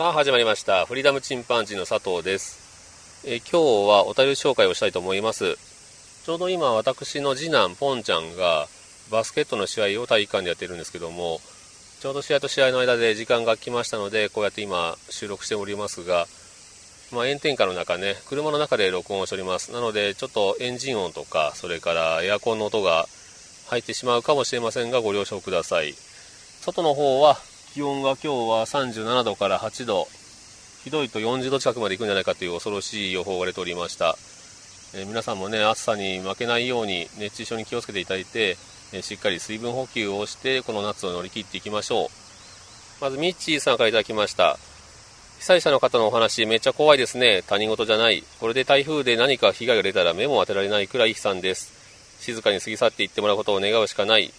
さあ始まりました。フリーダムチンパンジーの佐藤です。え今日はお便り紹介をしたいと思います。ちょうど今私の次男ポンちゃんがバスケットの試合を体育館でやってるんですけどもちょうど試合と試合の間で時間が来ましたのでこうやって今収録しておりますがまあ、炎天下の中ね車の中で録音をしております。なのでちょっとエンジン音とかそれからエアコンの音が入ってしまうかもしれませんがご了承ください。外の方は気温が今日は37度から8度、ひどいと40度近くまで行くんじゃないかという恐ろしい予報が出ておりました。えー、皆さんもね、暑さに負けないように熱中症に気をつけていただいて、えしっかり水分補給をして、この夏を乗り切っていきましょう。まず、ミッチーさんからいただきました。被災者の方のお話、めっちゃ怖いですね。他人事じゃない。これで台風で何か被害が出たら目も当てられないくらい悲惨です。静かに過ぎ去っていってもらうことを願うしかない。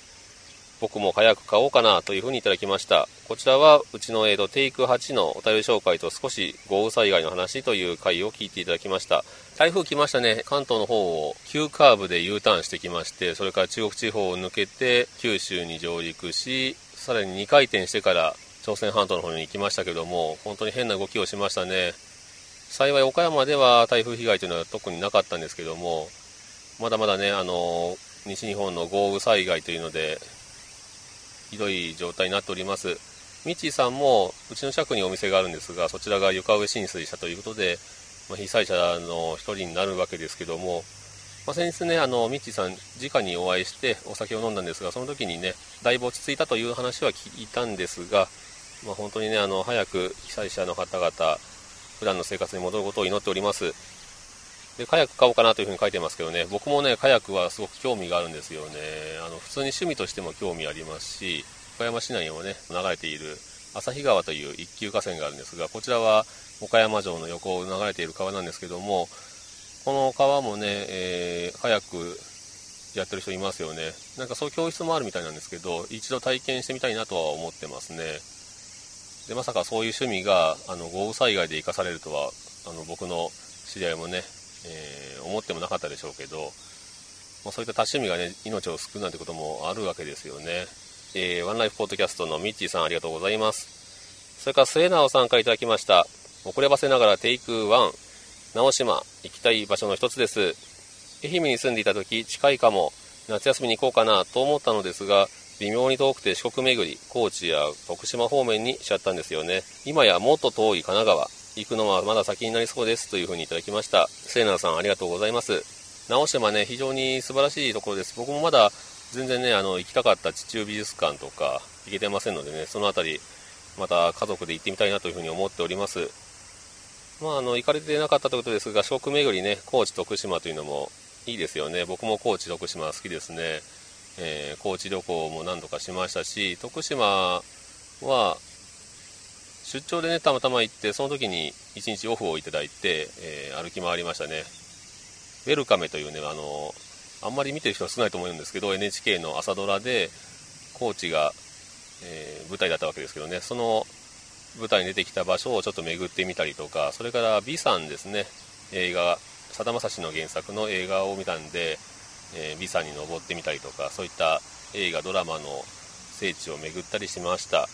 僕も早く買おうかなというふうにいただきました。こちらはうちの、えーと、テイク8のお便り紹介と少し豪雨災害の話という回を聞いていただきました。台風来ましたね。関東の方を急カーブで U ターンしてきまして、それから中国地方を抜けて九州に上陸し、さらに2回転してから朝鮮半島の方に行きましたけども、本当に変な動きをしましたね。幸い岡山では台風被害というのは特になかったんですけども、まだまだね、あの、西日本の豪雨災害というので、ひどい状態になっております。ミッチーさんもうちの近くにお店があるんですが、そちらが床上浸水したということで、まあ、被災者の一人になるわけですけども、まあ、先日ね、あの、ミッチーさん、直にお会いしてお酒を飲んだんですが、その時にね、だいぶ落ち着いたという話は聞いたんですが、まあ、本当にね、あの、早く被災者の方々、普段の生活に戻ることを祈っております。で、カヤック買おうかなというふうに書いてますけどね、僕もね、カヤックはすごく興味があるんですよね。あの、普通に趣味としても興味ありますし、岡山市内をね、流れている旭川という一級河川があるんですが、こちらは岡山城の横を流れている川なんですけども、この川もね、えー、カヤックやってる人いますよね。なんかそういう教室もあるみたいなんですけど、一度体験してみたいなとは思ってますね。で、まさかそういう趣味が、あの、豪雨災害で生かされるとは、あの、僕の知り合いもね、えー、思ってもなかったでしょうけど、まあ、そういった多趣味がね、命を救うなんてこともあるわけですよね。えー、ワンライフポッドキャストのミッチーさんありがとうございます。それから末直さんからいただきました。遅ればせながらテイク1、直島、行きたい場所の一つです。愛媛に住んでいた時、近いかも、夏休みに行こうかなと思ったのですが、微妙に遠くて四国巡り、高知や徳島方面にしちゃったんですよね。今やもっと遠い神奈川、行くのはまだ先になりそうですというふうにいただきました。セイナーさんありがとうございます。直島ね、非常に素晴らしいところです。僕もまだ全然ね、あの、行きたかった地中美術館とか行けてませんのでね、そのあたり、また家族で行ってみたいなというふうに思っております。まあ、あの、行かれてなかったということですが、四国巡りね、高知、徳島というのもいいですよね。僕も高知、徳島好きですね。えー、高知旅行も何度かしましたし、徳島は、出張でね、たまたま行って、その時に1日オフをいただいて、えー、歩き回りましたね。ウェルカメというね、あの、あんまり見てる人は少ないと思うんですけど、NHK の朝ドラで、高知が、えー、舞台だったわけですけどね、その舞台に出てきた場所をちょっと巡ってみたりとか、それから美山ですね、映画、さだまさしの原作の映画を見たんで、えー、美山に登ってみたりとか、そういった映画、ドラマの聖地を巡ったりしました。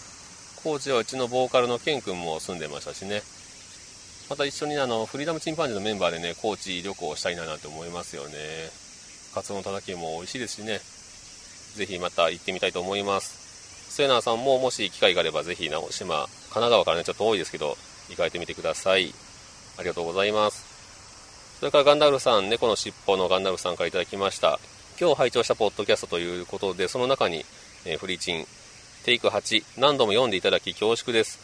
高知はうちのボーカルのケン君も住んでましたしね。また一緒にあの、フリーダムチンパンジーのメンバーでね、高知旅行したいななんて思いますよね。カツオのたたきも美味しいですしね。ぜひまた行ってみたいと思います。セーナーさんももし機会があればぜひ直島、神奈川からね、ちょっと遠いですけど、行かれてみてください。ありがとうございます。それからガンダルさん、猫のしっぽのガンダルさんから頂きました。今日拝聴したポッドキャストということで、その中に、えー、フリーチン、テイク8、何度も読んでいただき恐縮です。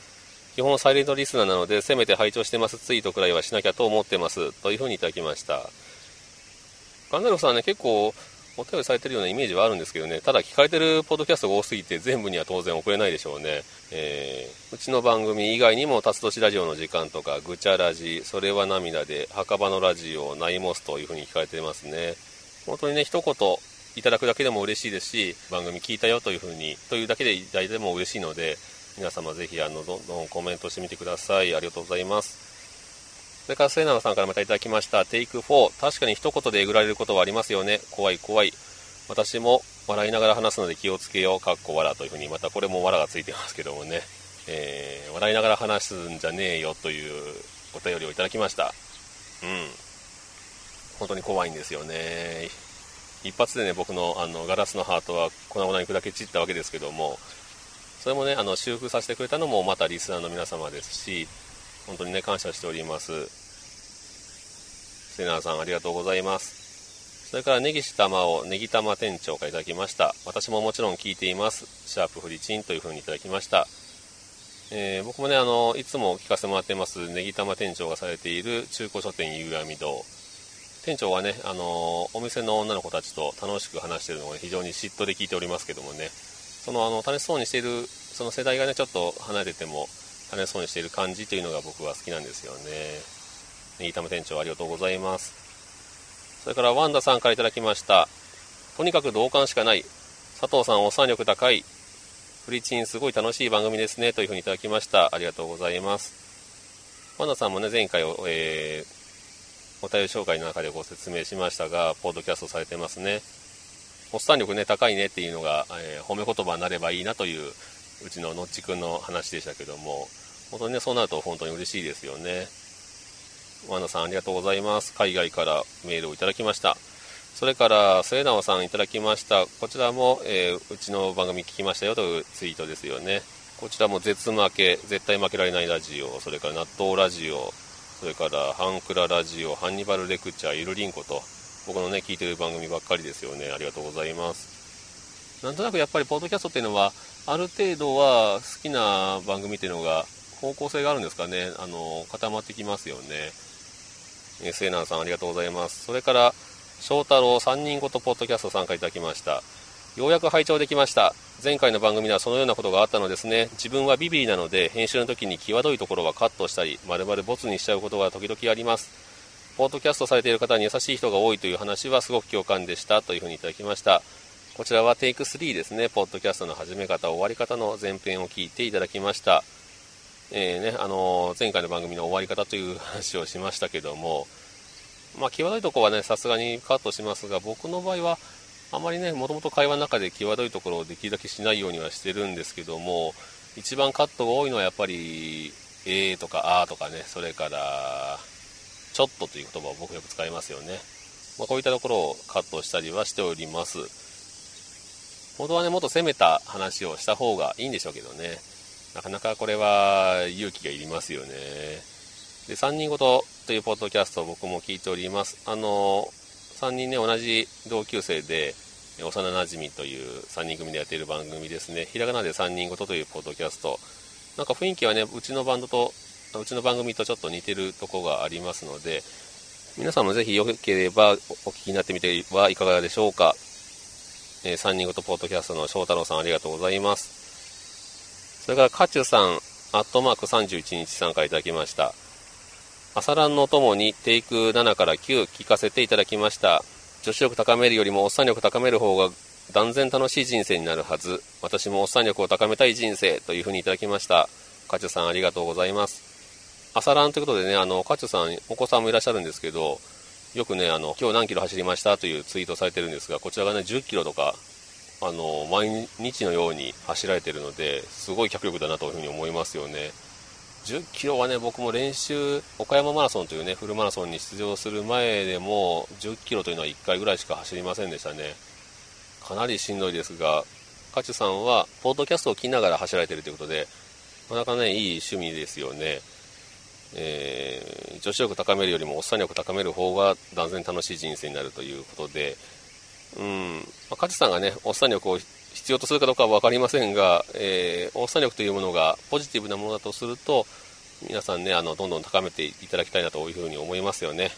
基本サイレントリスナーなので、せめて拝聴してますツイートくらいはしなきゃと思ってます。というふうにいただきました。ガンダルフさんね、結構、お便りされてるようなイメージはあるんですけどね、ただ聞かれてるポッドキャストが多すぎて全部には当然送れないでしょうね。えー、うちの番組以外にも、辰年ラジオの時間とか、ぐちゃラジ、それは涙で、墓場のラジオ、ナイモスというふうに聞かれてますね。本当にね、一言いただくだけでも嬉しいですし、番組聞いたよというふうに、というだけでいただいても嬉しいので、皆様ぜひ、あの、どんどんコメントしてみてください。ありがとうございます。それから末永さんからまたいただきました。テイク4。確かに一言でえぐられることはありますよね。怖い怖い。私も笑いながら話すので気をつけよう。かっこ笑というふうに、またこれも笑がついてますけどもね。えー、笑いながら話すんじゃねえよというお便りをいただきました。うん。本当に怖いんですよね。一発でね、僕のあのガラスのハートは粉々に砕け散ったわけですけども、それもね、あの修復させてくれたのもまたリスナーの皆様ですし、本当にね、感謝しております。セナーさん、ありがとうございます。それから、ネギシ玉をネギ玉店長からいただきました。私ももちろん聞いています。シャープフリチンというふうにいただきました。えー、僕もね、あの、いつも聞かせてもらってます、ネギ玉店長がされている中古書店ゆうやみ堂。店長はね、あの、お店の女の子たちと楽しく話しているのを、非常に嫉妬で聞いておりますけどもね、その、あの、楽しそうにしている、その世代がね、ちょっと離れても、楽しそうにしている感じというのが僕は好きなんですよね。ネギタム店長ありがとうございます。それからワンダさんから頂きました。とにかく同感しかない。佐藤さん、おっさん力高い。フリチンすごい楽しい番組ですね。というふうにいただきました。ありがとうございます。ワンダさんもね、前回お、えー、お便り紹介の中でご説明しましたが、ポッドキャストされてますね。おっさん力ね、高いねっていうのが、えー、褒め言葉になればいいなといううちののっちくんの話でしたけども、本当にね、そうなると本当に嬉しいですよね。ワナさんありがとうございます。海外からメールをいただきました。それから、末直さんいただきました。こちらも、えー、うちの番組聞きましたよというツイートですよね。こちらも絶負け、絶対負けられないラジオ、それから納豆ラジオ、それからハンクララジオ、ハンニバルレクチャー、ゆるりんこと、僕のね、聞いてる番組ばっかりですよね。ありがとうございます。なんとなくやっぱり、ポッドキャストっていうのは、ある程度は好きな番組っていうのが、方向性があるんですかね。あの、固まってきますよね。えー、セナーさんありがとうございます。それから、翔太郎3人ごとポッドキャスト参加いただきました。ようやく拝聴できました。前回の番組ではそのようなことがあったのですね。自分はビビリなので、編集の時に際どいところはカットしたり、まるまるボツにしちゃうことが時々あります。ポッドキャストされている方に優しい人が多いという話はすごく共感でしたというふうにいただきました。こちらはテイク3ですね、ポッドキャストの始め方、終わり方の前編を聞いていただきました。えー、ね、あのー、前回の番組の終わり方という話をしましたけども、まあ、際どいところはね、さすがにカットしますが、僕の場合は、あまりね、もともと会話の中で際どいところをできるだけしないようにはしてるんですけども、一番カットが多いのはやっぱり、えーとかあーとかね、それから、ちょっとという言葉を僕よく使いますよね。まあ、こういったところをカットしたりはしております。本当はね、もっと攻めた話をした方がいいんでしょうけどね。なかなかこれは勇気がいりますよね。で、3人ごとというポッドキャストを僕も聞いております。あの、3人ね、同じ同級生で、幼馴染という3人組でやっている番組ですね。ひらがなで3人ごとというポッドキャスト。なんか雰囲気はね、うちのバンドと、うちの番組とちょっと似てるとこがありますので、皆さんもぜひよければお聞きになってみてはいかがでしょうか。えー、3人ごとポッドキャストの翔太郎さんありがとうございます。それから、カチュさん、アットマーク31日さんからいただきました。朝ランのともにテイク7から9聞かせていただきました。女子力高めるよりもおっさん力高める方が断然楽しい人生になるはず。私もおっさん力を高めたい人生というふうにいただきました。カチュさんありがとうございます。朝ランということでね、あの、カチュさん、お子さんもいらっしゃるんですけど、よくね、あの、今日何キロ走りましたというツイートされてるんですが、こちらがね、10キロとか、あの、毎日のように走られてるので、すごい脚力だなというふうに思いますよね。10キロはね、僕も練習、岡山マラソンというね、フルマラソンに出場する前でも、10キロというのは1回ぐらいしか走りませんでしたね。かなりしんどいですが、カチュさんは、ポッドキャストを聞きながら走られてるということで、なかなかね、いい趣味ですよね。えー、女子力高めるよりもおっさん力高める方が断然楽しい人生になるということで、うんまあ、梶さんがねおっさん力を必要とするかどうかは分かりませんが、えー、おっさん力というものがポジティブなものだとすると皆さんねあのどんどん高めていただきたいなというふうに思いますよね、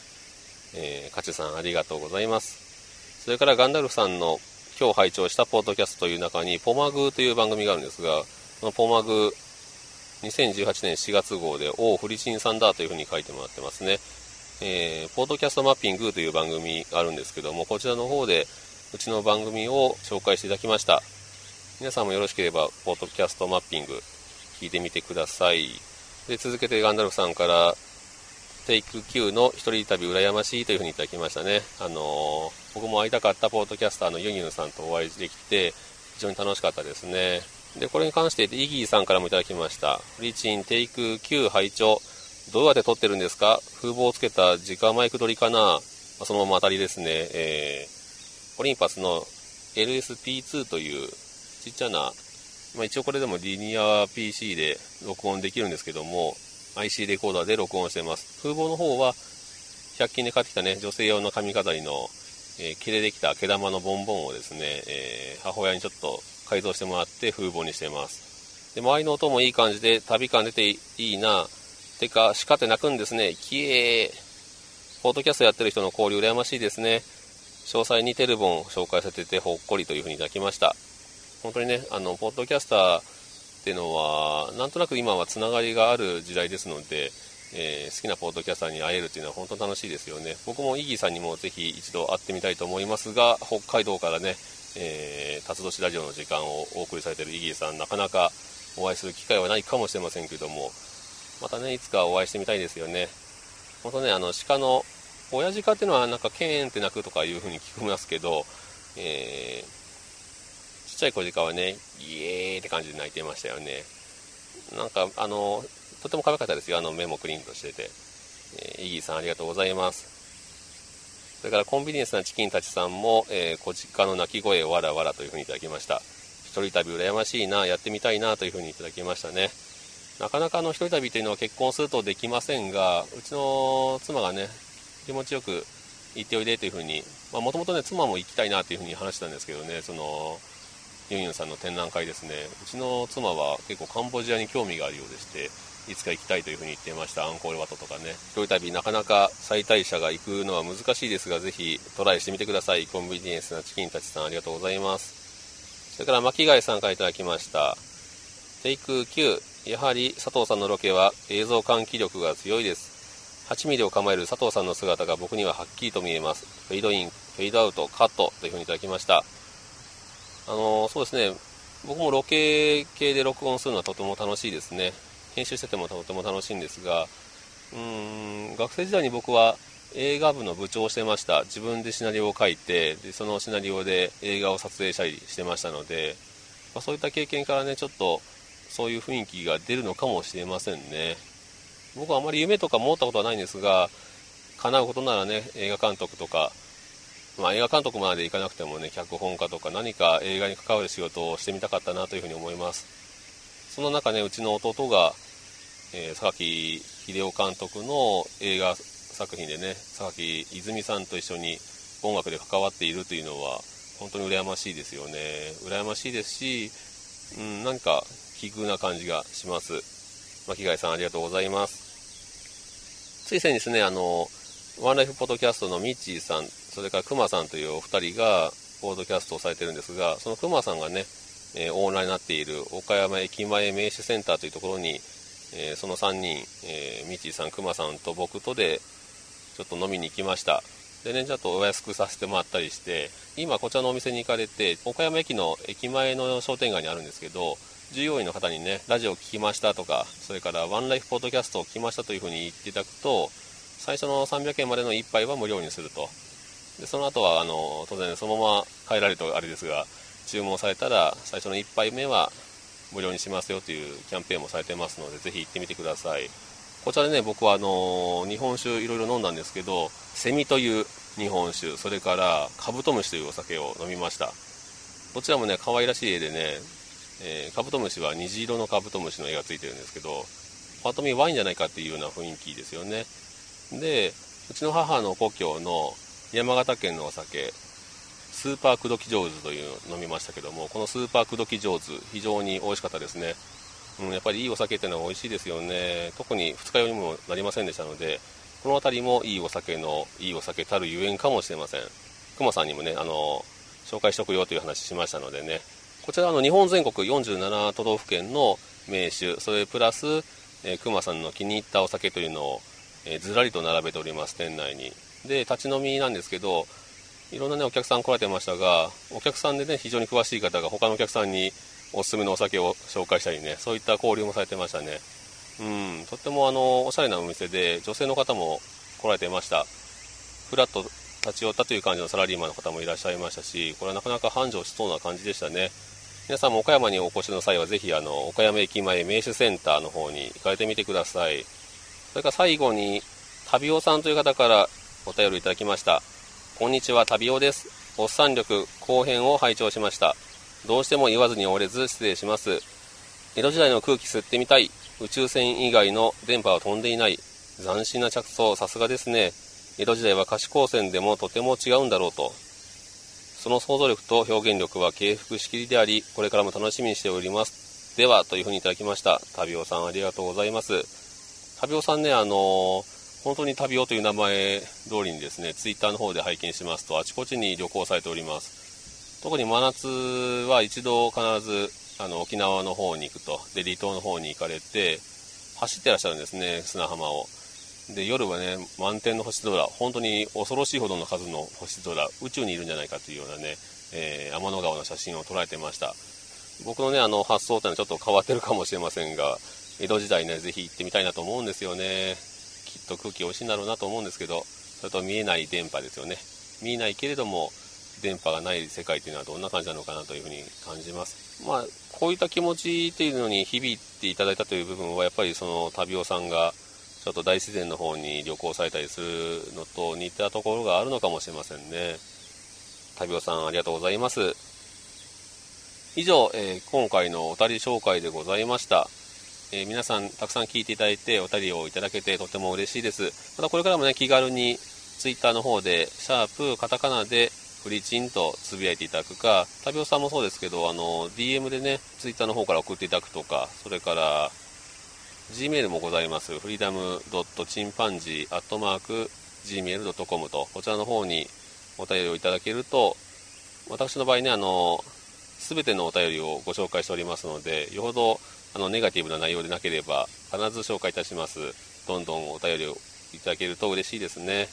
えー、梶さんありがとうございますそれからガンダルフさんの今日拝聴したポッドキャストという中に、ポマグという番組があるんですが、このポマグ、2018年4月号で、おフリチンさんだというふうに書いてもらってますね。えー、ポッドキャストマッピングという番組があるんですけども、こちらの方で、うちの番組を紹介していただきました。皆さんもよろしければ、ポッドキャストマッピング、聞いてみてください。で、続けてガンダルフさんから、テイク9の一人旅羨ましいというふうにいただきましたね。あのー、僕も会いたかったポートキャスターのユニュンさんとお会いできて、非常に楽しかったですね。で、これに関してイギーさんからもいただきました。フリチンテイク9拝聴どうやって撮ってるんですか？風防をつけた直マイク撮りかな、そのまま当たりですね。えー、オリンパスの LSP2 というちっちゃな、まあ、一応これでもリニア PC で録音できるんですけども、IC レコーダーで録音してます。風防の方は、100均で買ってきたね、女性用の髪飾りの、えー、毛でできた毛玉のボンボンをですね、えー、母親にちょっと改造してもらって風防にしてます。で、周りの音もいい感じで、旅感出ていいな。てか、鹿って鳴くんですね。きえー。ポートキャストやってる人の交流羨ましいですね。詳細にテルボンを紹介されてほっこりというふうにいただきました。本当にね、あの、ポッドキャスター、っていうのは、なんとなく今はつながりがある時代ですので、えー、好きなポッドキャスターに会えるっていうのは本当楽しいですよね。僕もイギーさんにもぜひ一度会ってみたいと思いますが、北海道からね、えー、辰年ラジオの時間をお送りされているイギーさん、なかなかお会いする機会はないかもしれませんけども、またね、いつかお会いしてみたいですよね。本当ね、あの、鹿の、親鹿っていうのはなんかケーンって鳴くとかいう風に聞こえますけど、えーちっちゃい小鹿はね、イエーって感じで泣いてましたよね。なんか、あの、とても可愛かったですよ。あの、目もクリーンとしてて。えー、イギーさんありがとうございます。それからコンビニエンスなチキンたちさんも、えー、小鹿の鳴き声わらわらというふうにいただきました。一人旅羨ましいな、やってみたいなというふうにいただきましたね。なかなかあの一人旅というのは結婚するとできませんが、うちの妻がね、気持ちよく行っておいでというふうに、もともとね、妻も行きたいなというふうに話したんですけどね、その、ユンユンさんの展覧会ですね。うちの妻は結構カンボジアに興味があるようでしていつか行きたいというふうに言っていましたアンコールワトとかね。一人旅なかなか最大者が行くのは難しいですがぜひトライしてみてください。コンビニエンスなチキンたちさんありがとうございます。それから巻貝さんからいただきました。テイク9やはり佐藤さんのロケは映像換気力が強いです。8ミリを構える佐藤さんの姿が僕にははっきりと見えますフェードインフェードアウトカットというふうにいただきましたあのそうですね、僕もロケ系で録音するのはとても楽しいですね。編集しててもとても楽しいんですが、うーん、学生時代に僕は映画部の部長をしてました。自分でシナリオを書いて、でそのシナリオで映画を撮影したりしてましたので、まあ、そういった経験からね、ちょっとそういう雰囲気が出るのかもしれませんね。僕はあまり夢とか持ったことはないんですが、叶うことならね、映画監督とか、まあ、映画監督まで行かなくてもね、脚本家とか何か映画に関わる仕事をしてみたかったなというふうに思います。その中ね、うちの弟が、えー、榊秀夫監督の映画作品でね、榊泉さんと一緒に音楽で関わっているというのは、本当に羨ましいですよね。羨ましいですし、うん、何か奇遇な感じがします。巻貝さんありがとうございます。つい先日ね、あの、ワンライフポッドキャストのミッチーさん、それからクマさんというお二人が、ポッドキャストをされてるんですが、そのクマさんがね、えー、オーナーになっている岡山駅前名刺センターというところに、えー、その3人、えー、ミッチーさん、クマさんと僕とで、ちょっと飲みに行きました。でね、ちょっとお安くさせてもらったりして、今こちらのお店に行かれて、岡山駅の駅前の商店街にあるんですけど、従業員の方にね、ラジオを聞きましたとか、それからワンライフポッドキャストを聞きましたというふうに言っていただくと、最初の300円までの1杯は無料にすると。で、その後は、あの、当然そのまま帰られるとあれですが、注文されたら最初の1杯目は無料にしますよというキャンペーンもされてますので、ぜひ行ってみてください。こちらでね、僕はあの、日本酒いろいろ飲んだんですけど、セミという日本酒、それからカブトムシというお酒を飲みました。どちらもね、可愛らしい絵でね、えー、カブトムシは虹色のカブトムシの絵がついてるんですけど、パッと見ワインじゃないかっていうような雰囲気ですよね。で、うちの母の故郷の山形県のお酒、スーパー口説き上手というのを飲みましたけども、このスーパー口説き上手、非常に美味しかったですね。うん、やっぱりいいお酒っていうのは美味しいですよね。特に二日酔いにもなりませんでしたので、この辺りもいいお酒の、いいお酒たるゆえんかもしれません。熊さんにもね、あの、紹介しとくよという話しましたのでね、こちらの日本全国47都道府県の名酒、それプラス、えー、熊さんの気に入ったお酒というのを、えー、ずらりと並べております、店内に。で、立ち飲みなんですけど、いろんなね、お客さん来られてましたが、お客さんでね、非常に詳しい方が他のお客さんにおすすめのお酒を紹介したりね、そういった交流もされてましたね。うん、とってもあの、おしゃれなお店で、女性の方も来られてました。ふらっと立ち寄ったという感じのサラリーマンの方もいらっしゃいましたし、これはなかなか繁盛しそうな感じでしたね。皆さんも岡山にお越しの際は、ぜひあの、岡山駅前名手センターの方に行かれてみてください。それから最後に、旅尾さんという方からお便りいただきました。こんにちは、旅尾です。おっさん力後編を拝聴しました。どうしても言わずに折れず失礼します。江戸時代の空気吸ってみたい。宇宙船以外の電波は飛んでいない。斬新な着想、さすがですね。江戸時代は可視光線でもとても違うんだろうと。その想像力と表現力は敬服しきりであり、これからも楽しみにしております。では、というふうにいただきました。旅尾さんありがとうございます。旅尾さんね、あのー本当に旅をという名前通りにですね、ツイッターの方で拝見しますと、あちこちに旅行されております。特に真夏は一度必ずあの沖縄の方に行くと、で、離島の方に行かれて、走ってらっしゃるんですね、砂浜を。で、夜はね、満天の星空、本当に恐ろしいほどの数の星空、宇宙にいるんじゃないかというようなね、えー、天の川の写真を捉えてました。僕のね、あの発想っていうのはちょっと変わってるかもしれませんが、江戸時代ね、ぜひ行ってみたいなと思うんですよね。きっと空気美味しいんだろうなと思うんですけど、それと見えない電波ですよね。見えないけれども、電波がない世界というのはどんな感じなのかなというふうに感じます。まあ、こういった気持ちっていうのに響いていただいたという部分は、やっぱりその旅尾さんが、ちょっと大自然の方に旅行されたりするのと似たところがあるのかもしれませんね。旅尾さんありがとうございます。以上、えー、今回のお便り紹介でございました。えー、皆さんたくさん聞いていただいてお便りをいただけてとても嬉しいです。またこれからもね、気軽に Twitter の方で、シャープカタカナでフリチンとつぶやいていただくか、旅尾さんもそうですけど、あの、DM でね、Twitter の方から送っていただくとか、それから、Gmail もございます。フリーダムドットチンパンジーアットマーク Gmail.com と、こちらの方にお便りをいただけると、私の場合ね、あの、すべてのお便りをご紹介しておりますので、よほどあのネガティブな内容でなければ必ず紹介いたします。どんどんお便りをいただけると嬉しいですね。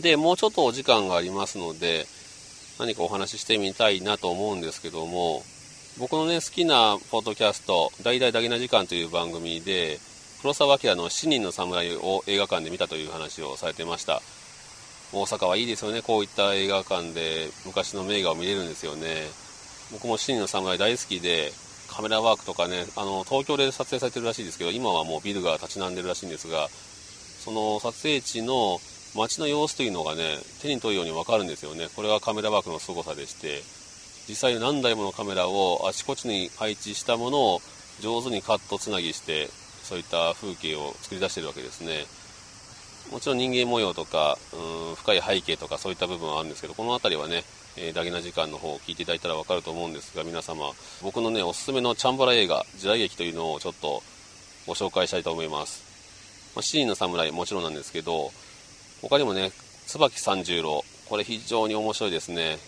で、もうちょっとお時間がありますので、何かお話ししてみたいなと思うんですけども、僕のね、好きなポッドキャスト、大々だけな時間という番組で、黒澤明の7人の侍を映画館で見たという話をされてました。大阪はいいですよね、こういった映画館で昔の名画を見れるんですよね。僕も7人の侍大好きで、カメラワークとかね、あの、東京で撮影されてるらしいですけど、今はもうビルが立ち並んでるらしいんですが、その撮影地の街の様子というのがね、手に取るようにわかるんですよね。これがカメラワークの凄さでして、実際に何台ものカメラをあちこちに配置したものを上手にカットつなぎして、そういった風景を作り出してるわけですね。もちろん人間模様とか、うん、深い背景とかそういった部分はあるんですけど、この辺りはね、えー、ダゲな時間の方を聞いていただいたらわかると思うんですが、皆様、僕のね、おすすめのチャンバラ映画、時代劇というのをちょっとご紹介したいと思います。まあ、七人の侍もちろんなんですけど、他にもね、椿三十郎、これ非常に面白いですね。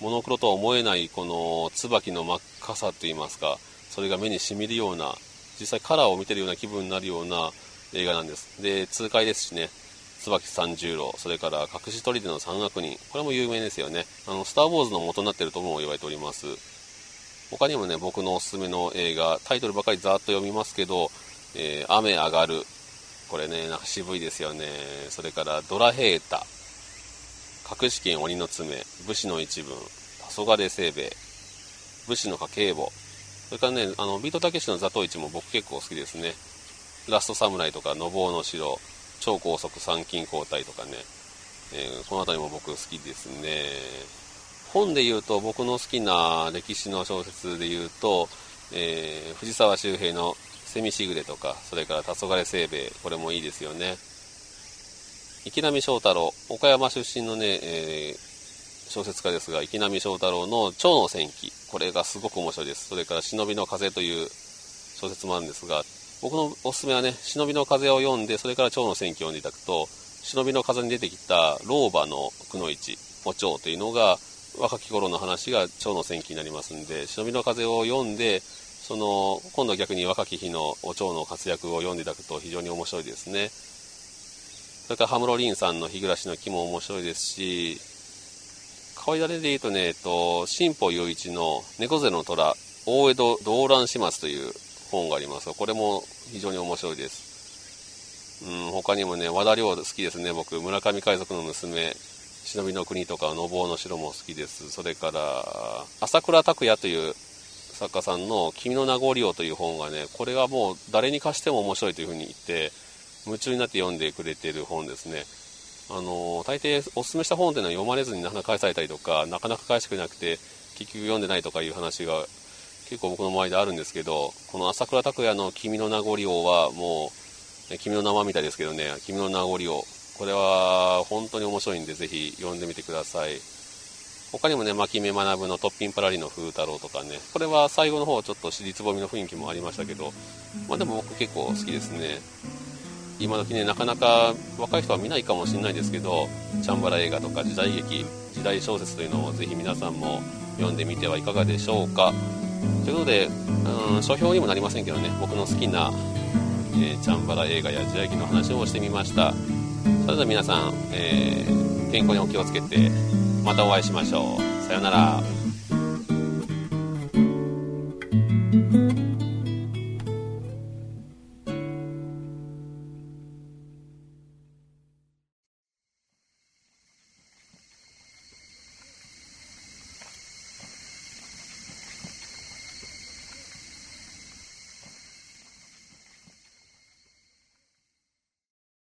モノクロとは思えないこの椿の真っ赤さといいますか、それが目にしみるような、実際カラーを見てるような気分になるような映画なんです。で、痛快ですしね、椿三十郎、それから隠し砦の三悪人、これも有名ですよね。あの、スター・ウォーズの元になっているとも言われております。他にもね、僕のおすすめの映画、タイトルばかりざーっと読みますけど、えー、雨上がる。これね、なんか渋いですよね。それから、ドラヘータ。隠し剣鬼の爪。武士の一文。黄昏清兵衛。武士の家計簿。それからね、あの、ビートたけしの座頭市も僕結構好きですね。ラストサムライとか、のぼうの城。超高速参勤交代とかね、えー、この辺りも僕好きですね。本で言うと僕の好きな歴史の小説で言うと、えー、藤沢周平のセミしぐれとか、それから黄昏清兵衛、これもいいですよね。池波正太郎、岡山出身のね、えー、小説家ですが、池波正太郎の蝶の戦記、これがすごく面白いです。それから忍びの風という小説もあるんですが、僕のおすすめはね、忍びの風を読んで、それから蝶の戦記を読んでいただくと、忍びの風に出てきた老婆のくの一お蝶というのが若き頃の話が蝶の戦記になりますんで忍びの風を読んでその今度は逆に若き日のお蝶の活躍を読んでいただくと非常に面白いですね。それからハムロリンさんの日暮らしの木も面白いですし可愛いだれで言うとね、えっと、新保雄一の猫背の虎大江戸動乱始末という本があります。がこれも非常に面白いです。うん他にもね和田亮好きですね。僕村上海賊の娘忍びの国とか信夫の城も好きです。それから朝倉拓也という作家さんの「君の名残を」という本がねこれはもう誰に貸しても面白いというふうに言って夢中になって読んでくれてる本ですね。あの大抵おすすめした本っていうのは読まれずになかなか返されたりとかなかなか返してくれなくて結局読んでないとかいう話が結構僕の周りであるんですけどこの朝倉拓也の「君の名残を」はもう、君の名前みたいですけどね「君の名残を」これは本当に面白いんでぜひ読んでみてください。他にもね牧目学の「トッピンパラリの風太郎」とかねこれは最後の方ちょっと私立ぼみの雰囲気もありましたけどまあでも僕結構好きですね。今時ねなかなか若い人は見ないかもしれないですけどチャンバラ映画とか時代劇時代小説というのをぜひ皆さんも読んでみてはいかがでしょうか。ということで、うん、書評にもなりませんけどね僕の好きな、えー、チャンバラ映画や時代劇の話をしてみました。それでは皆さん、えー、健康にお気をつけてまたお会いしましょう。さようなら。